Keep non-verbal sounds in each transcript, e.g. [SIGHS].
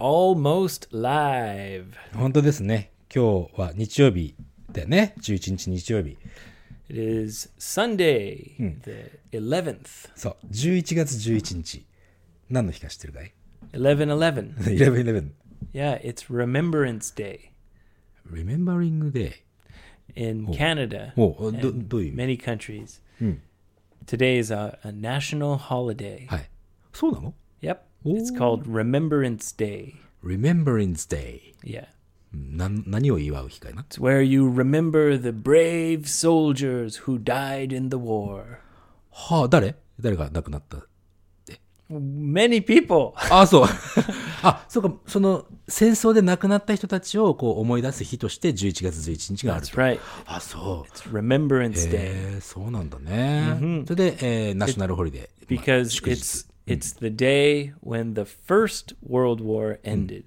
almost live. 本当ですね。今日は日曜日だよね。11日日曜日。It is Sunday, the 11th. そう、11月11日。何の日か知ってるかい11 11. 11 Yeah, it's Remembrance Day Remembering Day. in Canada. おど and どういう many countries. Today is a, a national holiday. はい。そうなの. It's called Remembrance Day. ?Remembrance Day。Yeah. な何を祝う日かいな It's where you remember the brave soldiers who died in the war. はあ、誰誰が亡くなった Many people. あ、そう。あ、そうか、その戦争で亡くなった人たちをこう思い出す日として11月11日がある That's と。right. あ、そう。It's Remembrance Day えー、そうなんだね。それで、えー、ナショナルホリデー。まあ because 祝日 it's It's the day when the First World War ended.、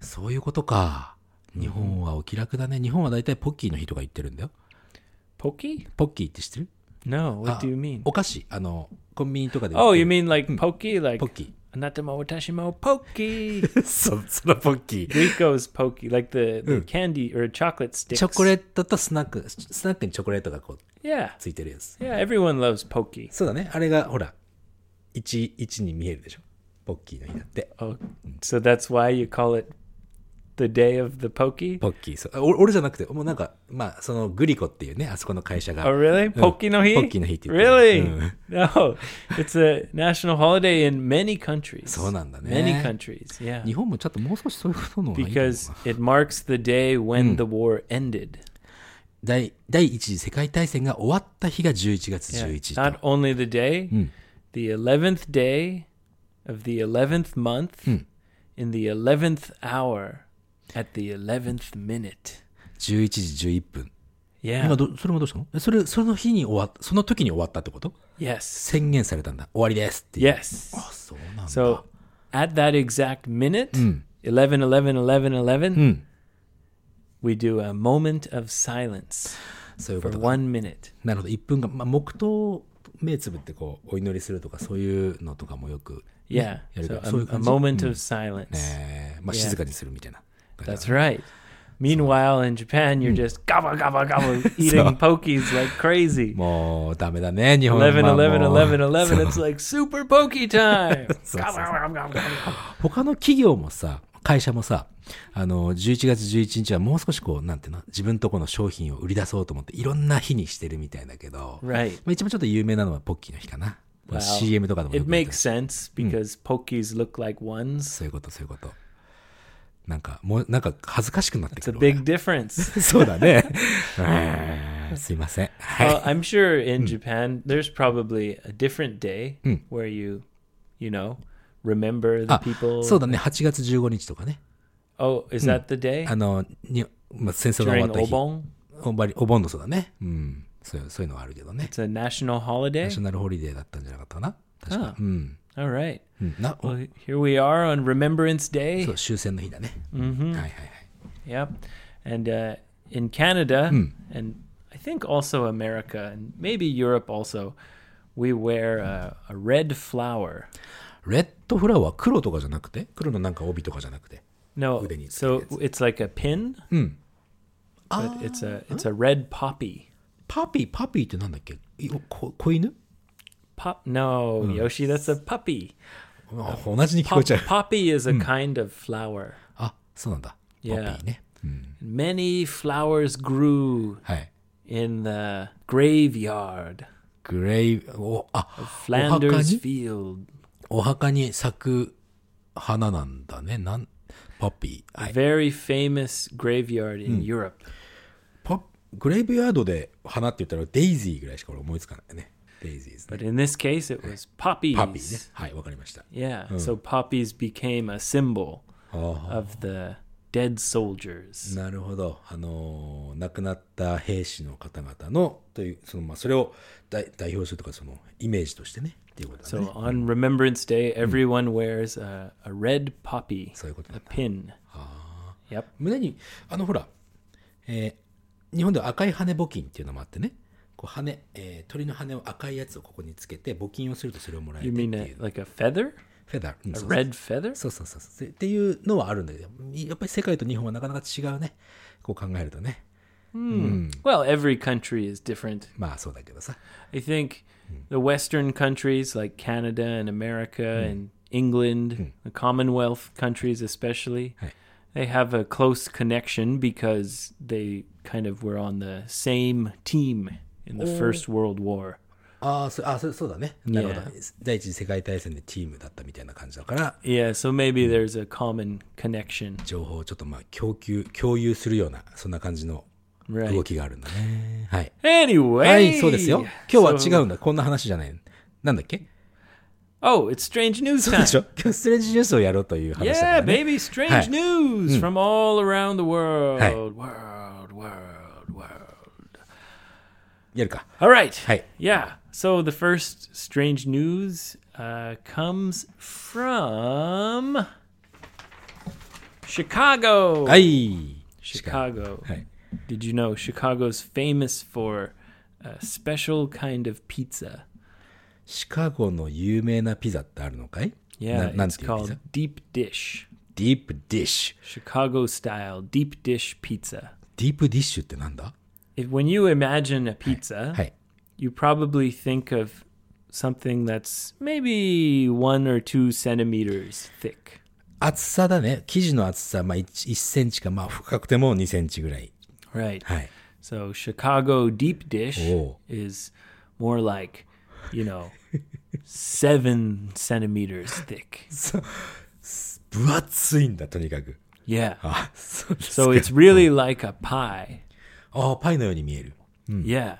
そういうことか。日本はお気楽だね。日本はだいたいポッキーの人が言ってるんだよ。ポッキー？ポッキーって知ってる ?No, what do you mean? お菓子、あの、コンビニとかで。Oh, you mean like ポッキー like ポッキー。あなたもポッキー。そ,そのポッキー。Rico's ポッキー。like the, the candy or chocolate sticks. チョコレートとスナック。スナックにチョコレートがこう、ついてるやつ。Yeah, yeah everyone ポッキー。そうだね。あれが、ほら。1、1に見えるでしょ。ポッキーの日だって。Oh, so that's why you call it the day of the pokey? ポッキー。そうお俺じゃなくて、もうなんか、まあ、そのグリコっていうね、あそこの会社が。Oh, really? Pokey no he? Pocky no hi って言ってる。Really? No. It's a national holiday in many countries. そうなんだね。Many countries, yeah. 日本もちょっともう少しそういうことの方がいい Because な it marks the day when the war ended. 第第一次世界大戦が終わった日が11月 Yeah. 11 Not only the day, the 11th day of the 11th month in the 11th hour at the 11th minute. 11時11分。 Yeah. 今ど、それもどうしたのえそれ、その日に終わっその時に終わったってこと Yes. 宣言されたんだ。終わりですっていう。 Yes. あ、そうなんだ。 So at that exact minute, 11, 11, 11, 11, we do a moment of silence そういうこ for とか。 one minute. なるほど。1分間、まあ、黙祷、 目つぶってこう、お祈りするとか、そういうのとかもよく、Yeah. やる So から、そういう a, a 感じ。moment of silence. えーまあ.静かにするみたいな That's right. Meanwhile, in Japan, you're just gobble, gobble, gobble, eating pokies like crazy. もう、ダメだね、日本 11, はもう 11, 11, そう 11. It's like super pokey time. そうそう gobble, gobble. 他の企業もさ、会社もさ、あの、11月11日はもう少しこう、なんていうの、自分とこの商品を売り出そうと思って、いろんな日にしてるみたいだけど、ま Right. あ、一番ちょっと有名なのはポッキーの日かな。まあ Well, CM とかでもよ It makes sense because pokies look like ones. そういうこと、そういうこと。なんか、もう、なんか恥ずかしくなってく It's a る。big difference. 俺 [LAUGHS] そうだね。[LAUGHS] うんすいません。はい。well, I'm sure in Japan there's probably a different day where you, you know, remember the あ people. そうだね、8月15日とかね。Oh, is that the day あの、にまあ、戦争が終わった日。おばりお盆のそうだね。うん。そういうそういうのはあるけどね。It's a national holiday. ナショナルホリデーだったんじゃなかったかな確かあ。うん。All right. Well, here we are on Remembrance そ Day. う、終戦の日だね。はいはいはい。Yep. And uh, in Canada, and I think also America, and maybe Europe also, we wear a, a red flower. レッドフラワー黒とかじゃなくて黒のなんか帯とかじゃなくて。No, to so it's like a pin, うん。but it's a it's a red poppy. パピー、パピーってなんだっけいこ子犬 Pop? No, Yoshi, that's a puppy. あ同じに聞こ Pop, えちゃう。poppy is a kind of flower. あ、そうなんだ。ポ Yeah. ピーね。うん。Many flowers grew はい。in the graveyard グレイ、お、あ、お墓 Flanders に Field. お墓に咲く花なんだね。なん、ポピー。はい。very famous graveyard in Europe. ポグレイブヤードで花って言ったらデイジーぐらいしか俺思いつかないね。デイジーですね。But in this case, it was poppies. パピーね。はい、わかりました。Yeah, so poppies became a symbol of the dead soldiers. なるほど。あのー亡くなった兵士の方々の、という、その、まあ、それを代代表するとか、その、イメージとしてね、っていうことだね。So on Remembrance Day, everyone wears a, a red poppy, そういうことな a んだ。pin. Yep. 胸に、あの、ほら、えー日本では赤い羽募金っていうのもあってね、こう羽、えー鳥の羽を赤いやつをここにつけて、募金をするとそれをもらえる You ってい mean う a, like a feather? フェダー。うん A そう red feather? そうそうそうそう。っていうのはあるんだけど、やっぱり世界と日本はなかなか違うね。こう考えるとね。Well, every country is different. まあそうだけどさ。I think the Western countries like Canada and America and England, the Commonwealth countries especially, Hey. they have a close connection because they kind of were on the same team in the First World War. ああ、そあそそうだね。なるほど Yeah.。第一次世界大戦でチームだったみたいな感じだから、 Yeah, so maybe there's a common connection. 情報をちょっとまあ供給、共有するような、そんな感じの 動.きがあるんだね。はい。Anyway. はい、そうですよ。今日は違うんだ。こんな話じゃない。なんだっけ Oh, it's strange news そうで time. しょ今日ストレンジニュースをやろうという話だか Yeah, ら、ね。baby, strange news from all around the world. World, world, world. やるか。All right. はい。Yeah. So the first strange news uh, comes from Chicago. はい。Chicago. はい。Did you know Chicago's famous for a special kind of pizza? シカゴの有名なピザってあるのかい Yeah, ななん it's ていうピザ called deep dish. ディープディッシュ。 Chicago style deep dish pizza. ディープディッシュってなんだ If, when you imagine a pizza, はい。 you probably think of something that's maybe one or two centimeters thick. 厚さだね。生地の厚さ、まあ 1, 1センチか、まあ深くても2センチぐらい。 Right. はい。 So Chicago deep dish Oh. is more like, you know, seven centimeters thick. [LAUGHS] 分厚いんだ、とにかく。 Yeah. あ、[LAUGHS] そうですか。 So it's really like a pie. あパイのように見える。 Yeah.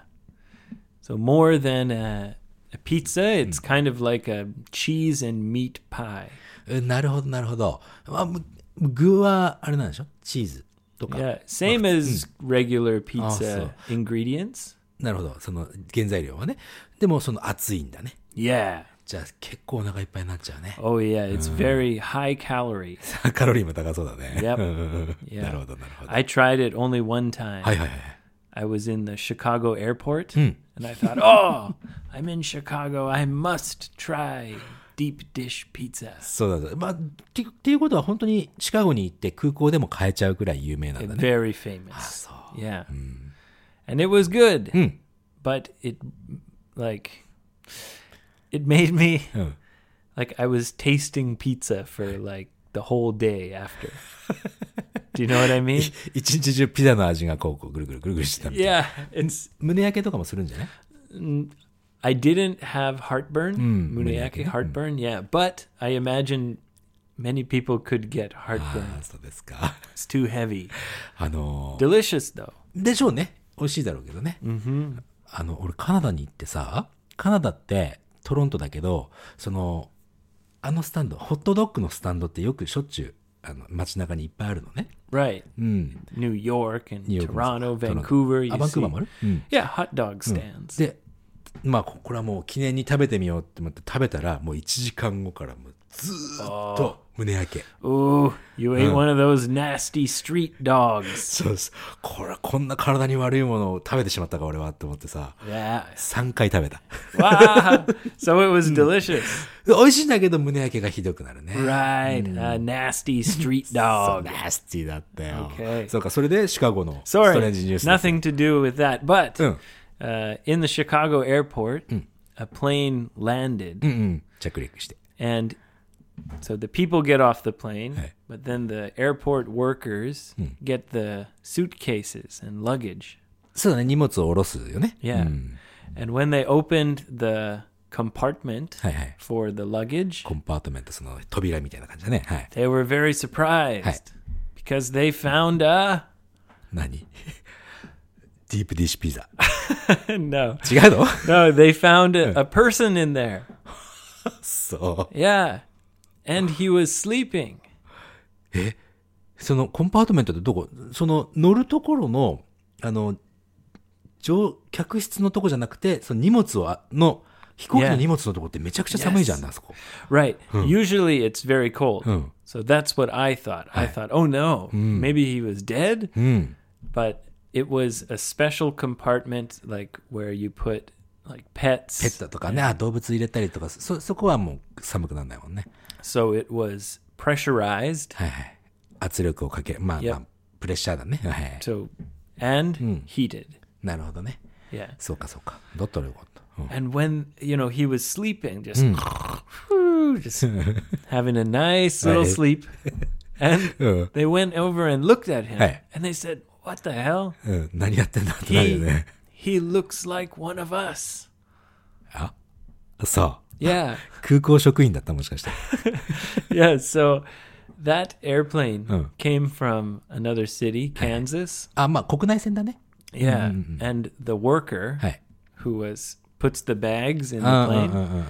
So more than a, a pizza, it's kind of like a cheese and meat pie. うんなるほど、なるほど。あむ具は、あれなんでしょチーズ とか。 Yeah. Same as regular pizza Awesome. ingredients. なるほど。その原材料はね。でも、その厚いんだね。 Yeah. じゃあ、結構お腹いっぱいになっちゃうね。 Oh, yeah. It's very high calorie. [LAUGHS] カロリーも高そうだね。 Yep. [LAUGHS] うんうんうん Yeah. なるほど、なるほど。 I tried it only one time. はいはいはい。 I was in the Chicago airport and I thought, [LAUGHS] oh, I'm in Chicago. I must try deep dish pizza. そうだ、まあ、ってっていうことは本当にシカゴに行って空港でも買えちゃうくらい有名なんだね。Very famous. Yeah. And it was good. But it, like, it made me うん。like I was tasting pizza for like the whole day after. Do you know what I mean? 一日中ピザの味がこう、こうぐるぐるぐるぐるしてたみたいな。Yeah. It's, 胸焼けとかもするんじゃない I didn't have heartburn, Mm, muniaki, heartburn, yeah, but I imagine many people could get あ heartburn. あ、そうですか。It's too heavy. あの Delicious though. ーでしょうね。美味しいだろうけどね。あの、俺カナダに行ってさ、カナダってトロントだけど、その、あのスタンド、ホットドッグのスタンドってよくしょっちゅう、あの、街中にいっぱいあるのね。Right. うん。New York and ニューヨークも Toronto, トロント Vancouver. You あ、バンクーバー see. もあるうん。Yeah, hot dog stands. で、まあ、ここれはもう記念に食べてみようって思って食べたら、もう1時間後からもうずーっと胸焼け。Ooh, you ate one of those nasty street dogs. そうです。これはこんな体に悪いものを食べてしまったか、俺はって思ってさ、Yeah. 3回食べた。Wow. [LAUGHS] so it was delicious. 美味しいんだけど胸焼けがひどくなるね。Right. A nasty street [LAUGHS] そう、dog. ナスティだったよ。Okay. そうか、それでシカゴのストレ Sorry, ンジニュース。nothing to do with that. But うん。uh, in the Chicago airport, a plane landed, うんうん。着陸して。 and so the people get off the plane, Hey. but then the airport workers get the suitcases and luggage. そうだね、荷物を下ろすよね。 Yeah, うん。 and when they opened the compartment はいはい。 for the luggage, コンパートメント、その扉みたいな感じだね。はい。 they were very surprised Hey. because they found a 何 ディープディッシュピザ。no, 違うの no, they found a, a person in there. そう。Yeah, and he was sleeping. えそのコンパートメントってどこその乗るところの、あの、乗、客室のとこじゃなくて、その荷物をあ、の、飛行機の Yeah. 荷物のとこってめちゃくちゃ寒いじゃん Yes. な、あそこ。Right. Usually it's very cold. Hmm. So that's what I thought. I thought, oh no, maybe he was dead. うん。But it was a special compartment, like where you put like pets. ペットとかね、あ動物入れたりとか、そ、そこはもう寒くならないもんね。 So it was pressurized. はいはい。圧力をかけ、まあ、 Yep. まあ、プレッシャーだね。はいはい。 So and heated. なるほどね。 Yeah. そうかそうか。だったらよかった。うん And when you know he was sleeping, just [LAUGHS] just [LAUGHS] having a nice little Right. sleep, and [LAUGHS] Uh. they went over and looked at him, Hey. and they said, "What the hell? うん、何やってんだってなるよ He ね。 he looks like one of us." あそう。 Yeah, 空港職員だったもしかして。 yeah. So [LAUGHS] [LAUGHS] that airplane Uh. came from another city, Kansas. あ、まあ国内線だね。 Yeah, and the worker はい。 who was puts the bags in the うんうんうん plane, うんうん。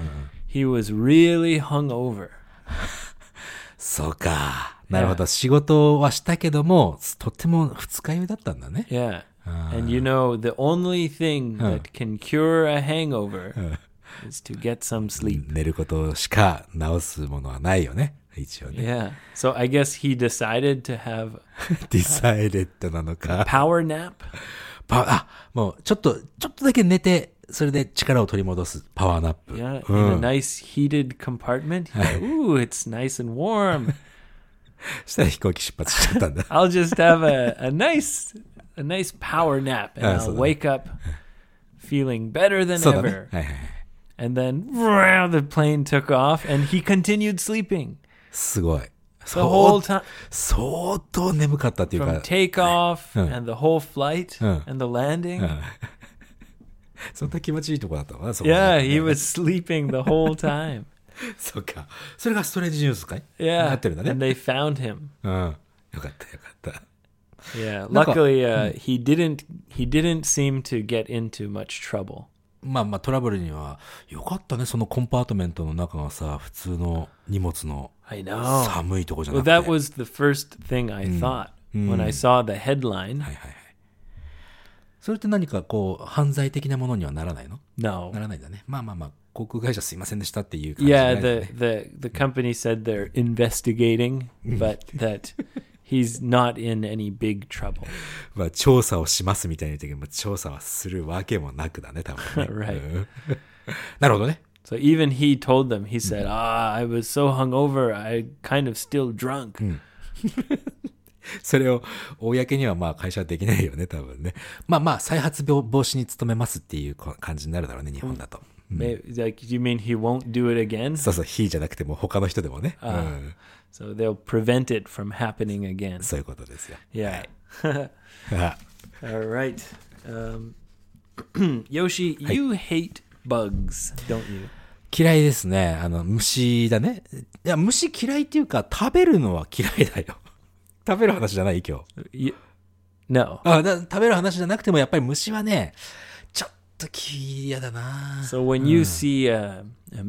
he was really hungover. [LAUGHS] そうか。 なるほど。仕事はしたけども、とっても二日酔いだったんだね。Yeah. and you know, the only thing that can cure a hangover is to get some sleep. 寝ることしか治すものはないよね。一応ね。Yeah. So I guess he decided to have ディサイレットなのか。power nap. パあ、もうちょっと、ちょっとだけ寝て、それで力を取り戻すパワーナップ。Yeah, う in a ん。nice heated compartment. Ooh, it's nice and warm. [LAUGHS] したら飛行機出発しちゃったんだ。 I'll [LAUGHS] just have a, a nice a nice power nap and Ah, I'll so that- wake up feeling better than そうだ ever. ね。はいはいはい。 And then the plane took off and he continued sleeping すごい。 the whole time 相当眠かったっていう from か、 takeoff Uh. and the whole flight Uh. and the landing. [LAUGHS] そんな気持ちいいとこだったのかな、そこは Yeah, ね he was sleeping the whole time. そうか。それがストレージニュースかい Yeah. なってるんだ And ね。they found him. うん。よかったよかった。Yeah. Luckily uh, he didn't he didn't seem to get into much trouble. まあまあトラブルには、よかったね、そのコンパートメントの中がさ、普通の荷物の I know. 寒いとこじゃ Well, なくて。that was the first thing I thought when I saw the headline. はいはいはい。それって何かこう、犯罪的なものにはならないの No. ならないんだね。まあまあまあ、航空会社すいませんでしたっていう感じじゃ Yeah, ないんだ the, ね。the the company said they're investigating, but that he's not in any big trouble. まあ、調査をしますみたいに言ったけど、まあ調査はするわけもなくだね、多分ね。Right. うんなるほどね。So even he told them, he said, "Ah, I was so hungover, I kind of still drunk." [LAUGHS] それを公にはまあ会社はできないよね、多分ね。まあまあ、再発病防止に努めますっていうこ感じになるだろうね、日本だと。Maybe, like, you mean he won't do it again? そうそう、非じゃなくても他の人でもね。うん So they'll prevent it from happening again. そういうことですよ。Yeah. あ [LAUGHS] All right. Um, [CLEARS THROAT] Yoshi, you hate bugs, don't you? 嫌いですね。あの、虫だね。いや、虫嫌いっていうか、食べるのは嫌いだよ。食べる話じゃない今日。No. あだ食べる話じゃなくても、やっぱり虫はね、ちょっと嫌だな So when you see a, a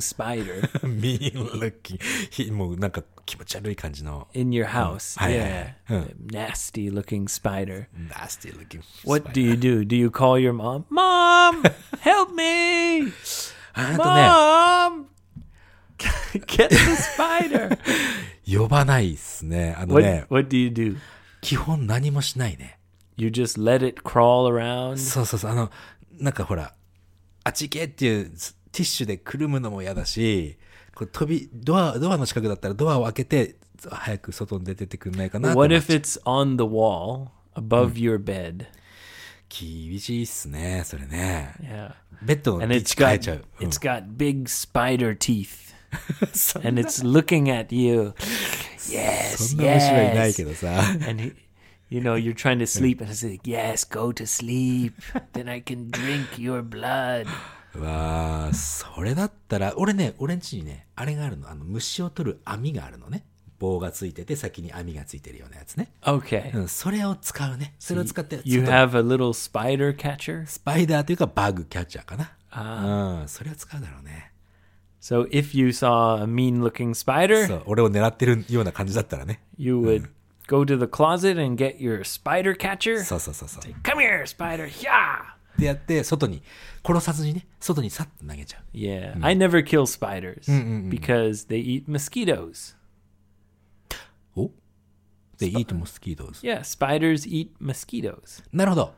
spider ルッキン。ひもうなんか気持ち悪い感じの。in your house, Hi, hi, yeah, hi. a nasty-looking spider, nasty looking. what do you do? Do you call your mom? Mom, help me! あとね、Mom, [LAUGHS] get the spider. [LAUGHS] 呼ばないっすね。あの What ね、what do you do? 基本何もしないね。You just let it crawl around? そうそうそう。あの、なんかほら、あっち行けっていうティッシュでくるむのも嫌だし、こう飛び、ドア、ドアの近くだったらドアを開けて、早く外に出てってくんないかな What if it's on the wall above your bed? 厳しいっすね、それね。Yeah. ベッドの位 it's 置変え got ちゃう。うん it's got big spider teeth. And it's looking at you. そ Yes, yes. And he, you know, you're trying to sleep, and it's like, yes, go to sleep. then I can drink your blood. わあ、それだったら、俺ね、俺んちにね、あれがあるの。あの、虫を取る網があるのね。棒がついてて、先に網がついてるようなやつね。Okay. うん、それを使うね。それを使って、You 外 have a little spider catcher. スパイダーというかバグキャッチャーかな。あうん、それを使うだろうね。So if you saw a mean-looking spider, そう、俺を狙ってるような感じだったらね。 you would go to the closet and get your spider catcher. そうそうそうそう。 Come here, spider. Yeah. でやって、外に、殺さずにね、外にさっと投げちゃう。 Yeah. I never kill spiders because they eat mosquitoes. おで、eat mosquitoes. Yeah, spiders eat mosquitoes. なるほど。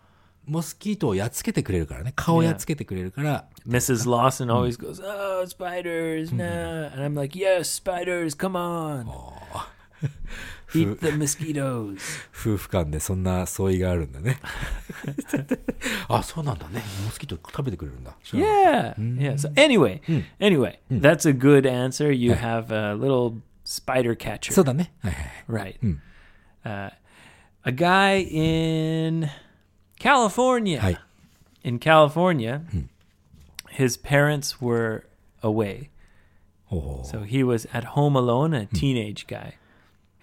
モスキートをやっつけてくれるからね。顔をやっつけてくれるから、 Mrs. Lawson always goes, "Oh, spiders, nah," and I'm like, "Yes, spiders, come on, [LAUGHS] [LAUGHS] eat the mosquitoes." [LAUGHS] 夫婦間でそんな相違があるんだね。あ、そうなんだね。モスキート食べてくれるんだ。知らなかっ Yeah, yeah. So anyway, anyway, that's a good answer. You have a litlittle spider た catcher, そうだね。はいはいはい。 right? Uh, a guy in California. はい。 In California, his parents were away. ほうほう So he was at home alone, a teenage guy.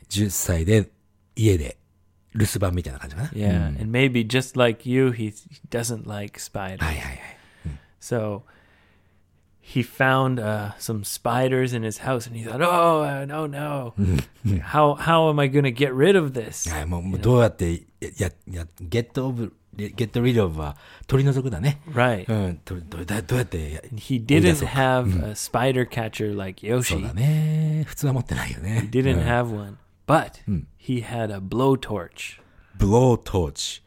10歳で家で留守番みたいな感じかな。 Yeah, and maybe just like you, he, he doesn't like spiders. はいはいはい。 So he found uh, some spiders in his house, and he thought, "Oh uh, no, no! [LAUGHS] how how am I going to get rid of this?" はい、もうもうどうやって、や、や、get of, get rid of は取り除くだね。 Right. うん、とどうだどうやってや、 He 追い出 didn't そうか have a spider catcher like そう Yoshi. だね。普通は持ってないよね。 He didn't うん have one, but he had a blowtorch. ブロートーチ。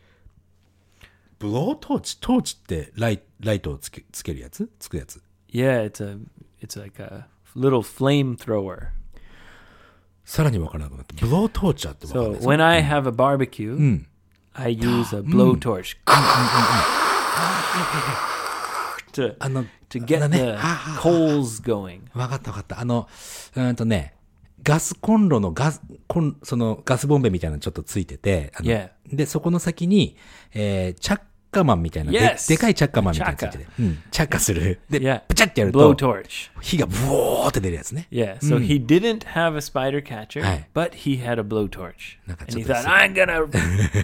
ブロートーチトーチってライライトをつけつけるやつつくやつ Yeah, it's a it's like a little flamethrower. さらにわからなくなった。ブロートーチャーってわかん So ない。when I have a barbecue, I use a blowtorch to あの、to get the coals going. わかったわかった。あの、うーんとね、ガスコンロのガス、コンそのガスボンベみたいなのちょっとついてて、あの Yeah. で、そこの先に、えー、チャッカマンみたいな、で Yes. でかいチャッカマンみたいなのついてて、うん、チャッカする。で、 Yeah. プチャってやると、 Blowtorch. 火がブオーって出るやつね。 Yeah. So he didn't have a spider catcher, Aye. but he had a blowtorch. なんか And he ちょっ thought, と I'm gonna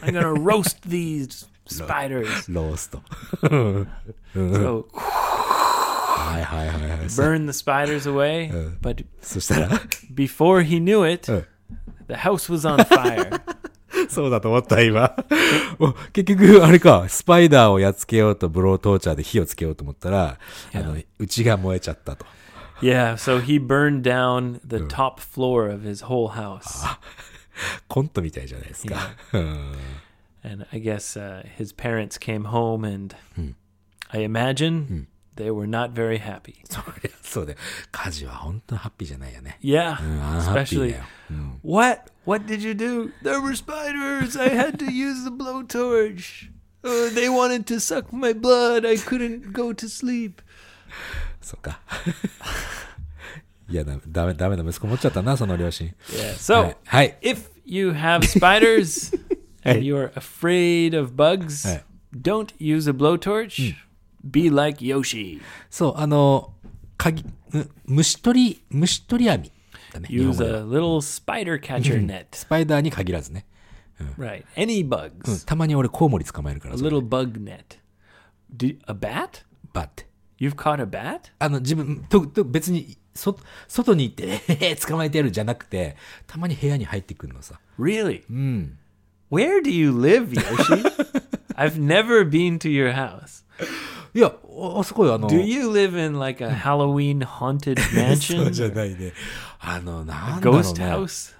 I'm gonna [LAUGHS] roast these spiders. ロースト。 So [LAUGHS] はいはいはいはい。そ burn the spiders away. But [LAUGHS] そしたら、 before he knew it, うん the house was on fire. そうだと思った、今。結局、あれか、スパイダーをやっつけようと、ブロートーチャーで火をつけようと思ったら、あの、内が燃えちゃったと。yeah, so he burned down the top floor of his whole house. コントみたいじゃないですか。うん。And I guess uh, his parents came home, and I imagine they were not very happy. そりゃそうだよ。火事は本当ハッピーじゃないよね。 Yeah, うん、アンハッピー especially だよ。うん。 what? What did you do? There were spiders. I had to use the blowtorch. Uh, they wanted to suck my blood. I couldn't go to sleep. [LAUGHS] そうか。いや、だダメ、ダメな息子持っちゃったな、その両親。 Yeah. So はい。はい。 if you have spiders [LAUGHS] and you're afraid of bugs, Hey. don't use a blowtorch. Be like Yoshi. そう、あの、鍵、む虫取り、虫取り網だね。Use a little spider catcher net. スパイダーに限らずね。Right. Any うん bugs. たまに俺コウモリ捕まえるか A ら、それ little bug net. A bat? バッて。You've caught a bat? あの、自分、と、と別に、そ、外に行って、え捕まえてやるじゃなくて、たまに部屋に入ってくるのさ。Really? うん。Where do you live, Yoshi? I've never been to your house. いや、ああそこよ、あの、Do you live in like a Halloween haunted そうじゃ mansion? ないね。あの、なんだろう Ghost ね。house?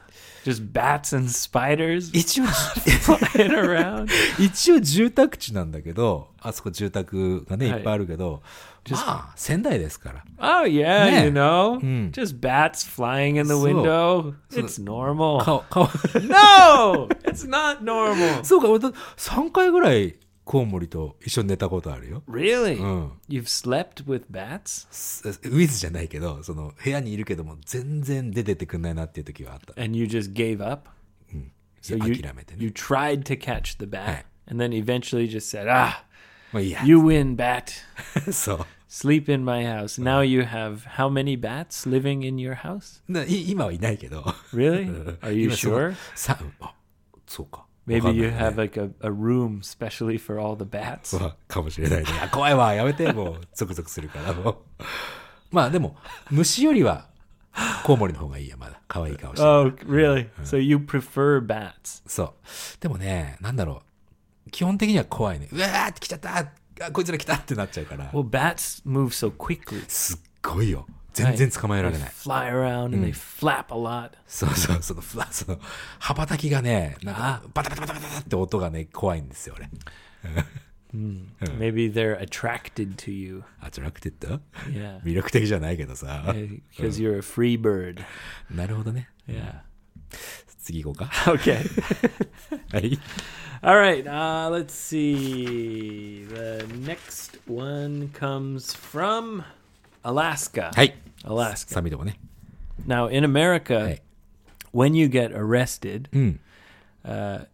Just bats and spiders 一応、flying around? 一応住宅地なんだけど、あそこ住宅がね、はいいっぱいあるけど、まあ、仙台ですから。Oh, yeah, Yeah. you know? Mm. Just bats flying in the window. It's normal. 顔、顔、No! It's not normal. そうか、俺3回ぐらいコウモリと一緒に寝たことあるよ。Really? うん。You've slept with bats? じゃないけど、その部屋にいるけども全然出てってくんないなっていう時はあった。And you just gave up? So いや you, 諦めてね。you tried to catch the bat, Hey. and then eventually just said, ah, まあいいや。you win, bat. そう。Sleep in my house. Now you have how many bats living in your house? 今はいないけど。Really? Are you sure? さあ、そうか。わ Maybe you ね have like a, a room specially for all the bats. かもしれないね。あ [LAUGHS] 怖いわ。やめて。もう、ゾクゾクするから。もう。[LAUGHS] まあでも、虫よりは、コウモリの方がいいや、まだ。可愛い顔して。Oh, really? So you prefer bats? そう。でもね、なんだろう。基本的には怖いね。うわーって来ちゃったあこいつら来たってなっちゃうから。Well, bats move so quickly. すっごいよ。全然捕まえられない。fly around and they flap a lot. そうそう、そのフラ、その、羽ばたきがね、なんか、バタバタバタバタって音がね、怖いんですよ、俺。Maybe they're attracted to you. アトラクテッド Yeah. 魅力的じゃないけどさ。Because you're a free bird. なるほどね。Yeah. 次行こうか。Okay. はい。All right. Uh, let's see. The next one comes from Alaska. はい。Alaska. サミともね。Now, in America, はい。when you get arrested, うん。uh,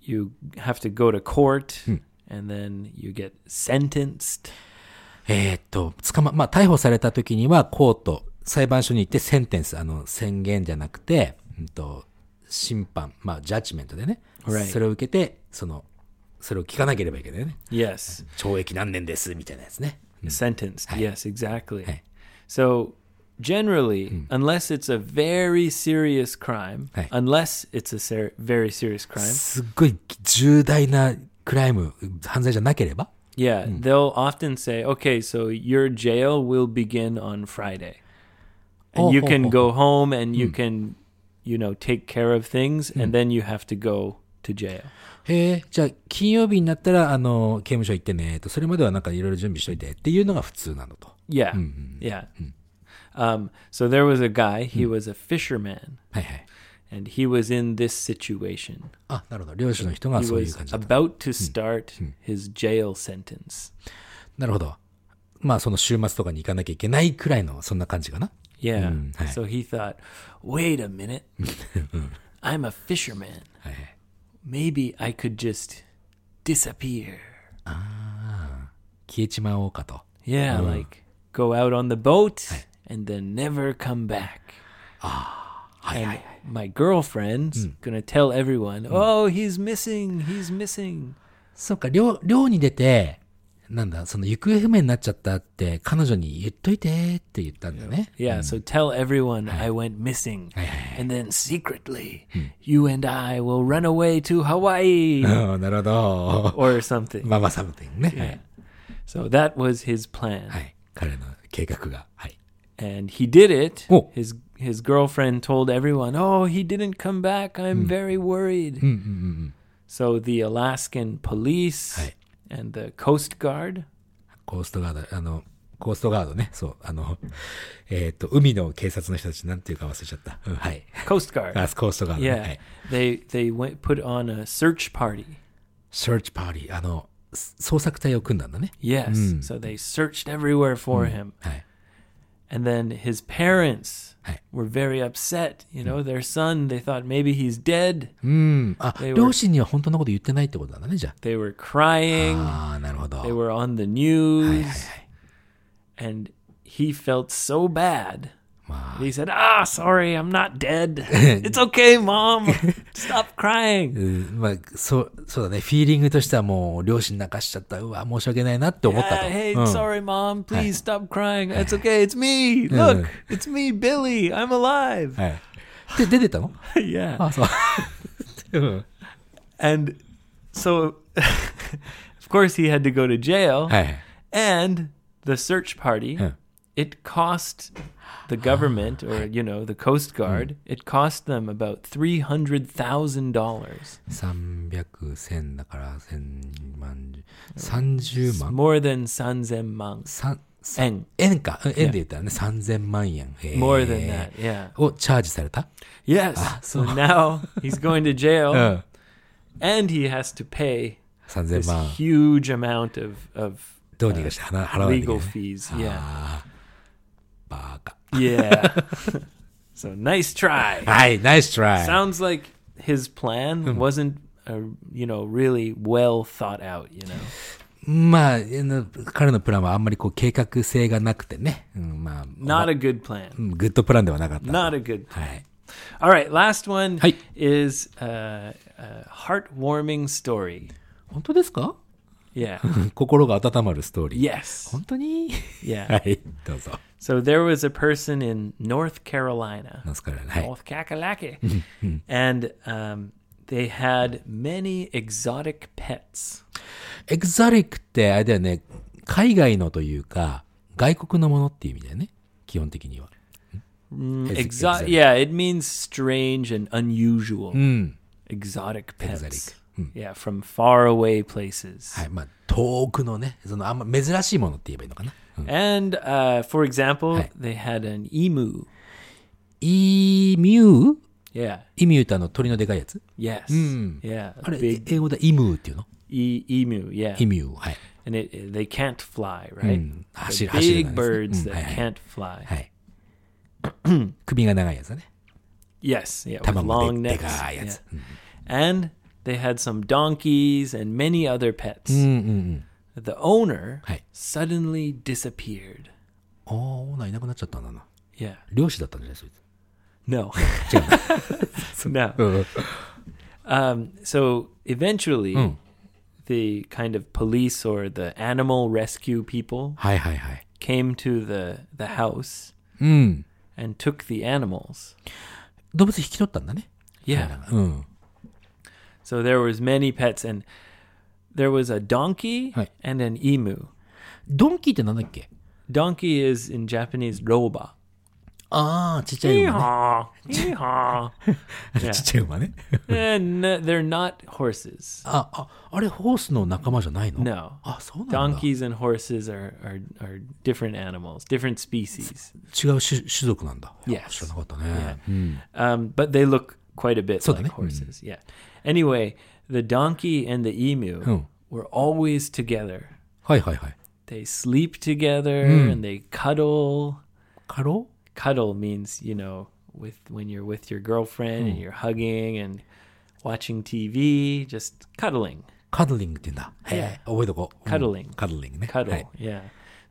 you have to go to court and then you get sentenced. えーっと、捕ま、まあ、逮捕された時には、コート、裁判所に行って、センテンス、あの、宣言じゃなくて、うんと、審判、まあ、ジャッジメントでね。Right. それを受けて、その、それを聞かなければいけないよね。Yes. 懲役何年です、みたいなやつね。Sentenced. Yes, exactly. Hey. So, generally, unless it's a very serious crime, Hey. unless it's a ser- very serious crime, すっごい重大なクライム、犯罪じゃなければ、 yeah, they'll often say, okay, so your jail will begin on Friday. And Oh, you oh, can oh, go home and you can, you know, take care of things, and then you have to go to jail. へえ、じゃあ、金曜日になったら、あの、刑務所行ってね、と、それまではなんかいろいろ準備しといてっていうのが普通なのと。Yeah. Yeah. Um, so there was a guy, he was a fisherman, はいはい。and he was in this situation. あ、なるほど。漁師の人が He そういう was 感じだった。about to start his jail sentence. なるほど。まあ、その週末とかに行かなきゃいけないくらいの、そんな感じかな。Yeah. Mm. So he thought, wait a minute. I'm a fisherman. はいはい。Maybe I could just disappear. 消えちまおうかと。 Yeah, like go out on the boat and then never come back. and my girlfriend's gonna tell everyone, oh, he's missing, he's missing. そうか、漁、漁に出て、 なんだ、その行方不明になっちゃったって、彼女に言っといてって言ったんだよね。 Yeah, so tell everyone I went missing. And then secretly, you and I will run away to Hawaii [LAUGHS] ああ、なるほど。 or something. ママサムティングね。 So that was his plan. はい。はい。彼の計画が。はい。 And he did it. Oh. His his girlfriend told everyone, "Oh, he didn't come back. I'm very worried." So the Alaskan police Hey. and the Coast Guard, コーストガード、あの、コーストガードね。そう。あの、えっ、と、海の警察の人たちなんていうか忘れちゃった。うん、はい。 Coast Guard. あ、コーストガードね。は yeah. い。 They they went put on a search party. search party。あの、捜索隊を組んだんだね。 Yes. So they searched everywhere for him. はい。 And then his parents Hey. were very upset. You know, their son, they thought maybe he's dead. うん。あ They、were- 両親には本当のこと言ってないってことなんだね、じゃ They were crying. あ。ああ、なるほど。 They were on the はい news. はいはい。 and he felt so bad. まあ、 He said, "Ah, sorry, I'm not dead. [LAUGHS] it's okay, mom. Stop crying." [LAUGHS] うんまあ、そう、そうだね。フィーリングとしてはもう、両親泣かしちゃった。うわ、申し訳ないなって思ったと。 Yeah, hey, うん sorry, mom. Please stop crying. It's okay. It's me. Look, it's me, Billy. I'm alive. は[LAUGHS] い。で、出てたの yeah. あ、そう。うん。 And so, of course, he had to go to jail. はいはい。 And the search party, Huh. it cost the government or [SIGHS] you know the coast hmm. guard it cost them about $300,000 300,000だから1000万30万 more than 3000万3円円か？円で言ったらね、3000万円。more than that yeah. をチャージされた？Yes. Ah, so now he's going to jail. [LAUGHS] Uh. And he has to pay this huge amount of of どうにかして払わ払わないといけ legal fees yeah. Ah. Yeah. [LAUGHS] so nice try. はい、ナイストライ。 Sounds like his plan wasn't, uh, you know, really well thought out, you know? まあ、あの彼のプランはあんまりこう計画性がなくてね。うん、まあ、 Not a good plan. うんグッドプランではなかった。 Not a good. はい。 All right, last one Hey. is uh, a heartwarming story. 本当ですか Yeah. 心が温まるストーリー。yes. 本当に Yeah. はい、どうぞ。So there was a person in North Carolina, ナスカラはい。North Kakalaki, and um, they had many exotic pets. エグザリックってあれだよね、海外のというか、外国のものっていう意味だよね。基本的には。Mm, Ex- exo- exotic. yeah, it means strange and unusual. うん。Exotic pets. Exotic. Yeah, from far away places. はい。まあ、遠くのね、そのあんま珍しいものって言えばいいのかな。うん And uh, for example, Hey. they had an emu. イミュー Yeah. イミューってあの鳥のでかいやつ Yes. Mm. Yeah. あ a れ、 Big 英語でイムーっていうの e- emu. Yeah. イミュー。はい。 And it, it- they can't fly, right? Mm. The 走る走る big なんですね。 birds うん that はいはい can't fly. はい。首が長いやつだね。 Yes. Yeah. [CLEARS THROAT] With 卵 long でで necks. かいや Yeah. つ。うん And they had some donkeys and many other pets. うんうんうん。 The owner Hey. suddenly disappeared. ああ、オーナーいなくなっちゃったんだな。 Yeah. 漁師だったんじゃないそいつ。 No. [LAUGHS] no. [LAUGHS] [LAUGHS] うん。 Um, so eventually, Mm. the kind of police or the animal rescue people はいはいはい。 came to the, the house うん。 and took the animals. 動物引き取ったんだね。 Yeah. うん。 So there was many pets and there was a donkey Right. and an emu. ドンキーってなんだっけ Donkey is in Japanese roba. ああ、ちっちゃい馬[LAUGHS] ね。 Yeehaw. [LAUGHS] Yeehaw. ちっちゃい馬ね。 and uh, they're not horses. あ、あ、あれホースの仲間じゃないの No. あ、そうなんだ。 Donkeys and horses are, are, are different animals, different species. 違う種種族なんだ。 Yes. 知らなかったね。 Yeah. うん。 Um, but they look quite a bit So like then- horses. Yeah. Anyway, the donkey and the emu Oh. were always together. はいはいはい。 They sleep together Hmm. and they cuddle. カロ Cuddle means, you know, with when you're with your girlfriend and you're hugging and watching TV, just cuddling. カドリングって言うんだ。へえ、覚えとこう。うん Cuddling. カドリングね。 Cuddle. はい。 Yeah.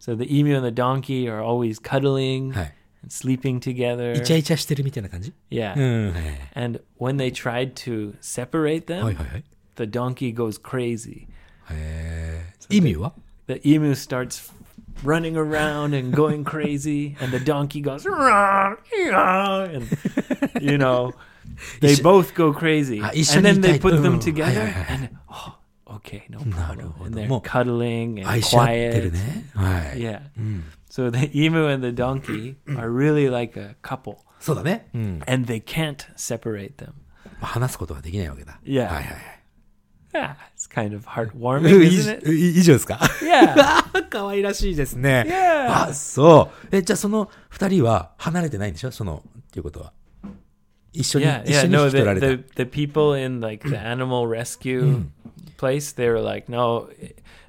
So the emu and the donkey are always cuddling はい。 and sleeping together. イチャイチャしてるみたいな感じ Yeah. うん。はい And when they tried to separate them, はいはいはい。 the donkey goes crazy. へえ。意味は The emu starts running around and going crazy, and the donkey goes, "Rah, yeah," and you know, [LAUGHS] they both go crazy. Ah, And then they ishani put them tight. Oh, together, hi, hi, hi. and oh, okay, no problem. And they're もう cuddling and 愛し合ってる quiet. ね。はい。Yeah. So the emu and the donkey are really like a couple, そうだね。うん。and they can't separate them. まあ話すことができないわけだ。Yeah. はいはいはい。Yeah, it's kind of heartwarming, い isn't it? い以上ですか Yeah. 可愛らしいですね。Yeah. あ、そう。え、じゃあその二人は離れてないんでしょその、っていうことは。一緒に、Yeah, 一 yeah, 緒に no, 引き取ら the, れた。the, the people in like the animal rescue place, they were like, no,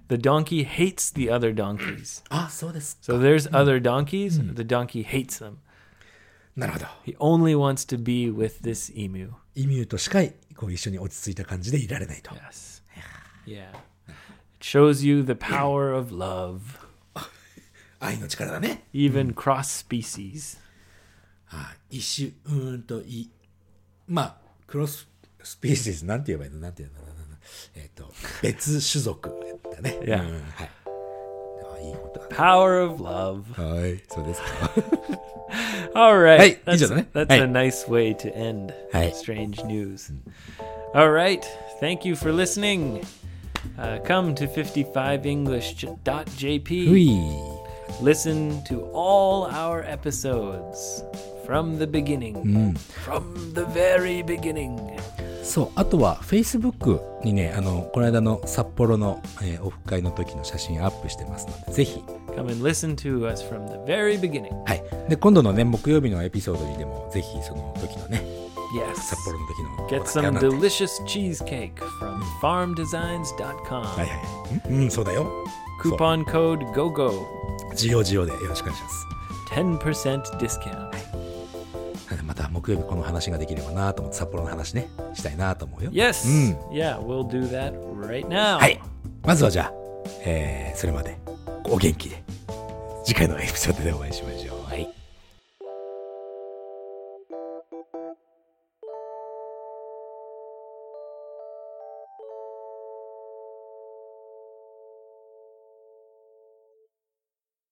the donkey hates the other donkeys. あ、[CLEARS THROAT] そうです。 So there's other donkeys, the donkey hates them. なるほど。 He only wants to be with this emu. イミューとしか、こう一緒に落ち着いた感じでいられないと。 Yes. Yeah. It shows you the power of love, [CLEARS THROAT] 愛の力だね。 even cross species. あ一種、うーんと、い、まあ、クロススピーシーズ、なんて言えばいいのなんて言うの えっ、と、別種族だね。 Yeah. うん、はい。あいいことだね。 Power of love. はい、そうですか。 All right. [LAUGHS] Hey, that's 以上だね。 that's Hey. a nice way to end Hey. strange news. All right. Thank you for listening. Uh, come to 55english.jp. うい。 Listen to all our episodes from the beginning. From the very beginning. そう、あとは Facebook にね、あの、この間の札幌の、えーオフ会の時の写真アップしてますので、ぜひ。Come and listen to us from the very beginning. はい。で、今度のね、木曜日のエピソードにでも、ぜひその時のね、Yes. 札幌の時の。Get お some delicious cheesecake from farmdesigns.com. はいはい。うん、うんそうだよ。Coupon code GOGO. ジオジオでよろしくお願いします。10% discount. また木曜日この話ができればなと思って札幌の話ねしたいなと思うよ Yes. Mm. Yeah, we'll do that right now. はいまずはじゃあ、えーそれまでお元気で次回のエピソードでお会いしましょう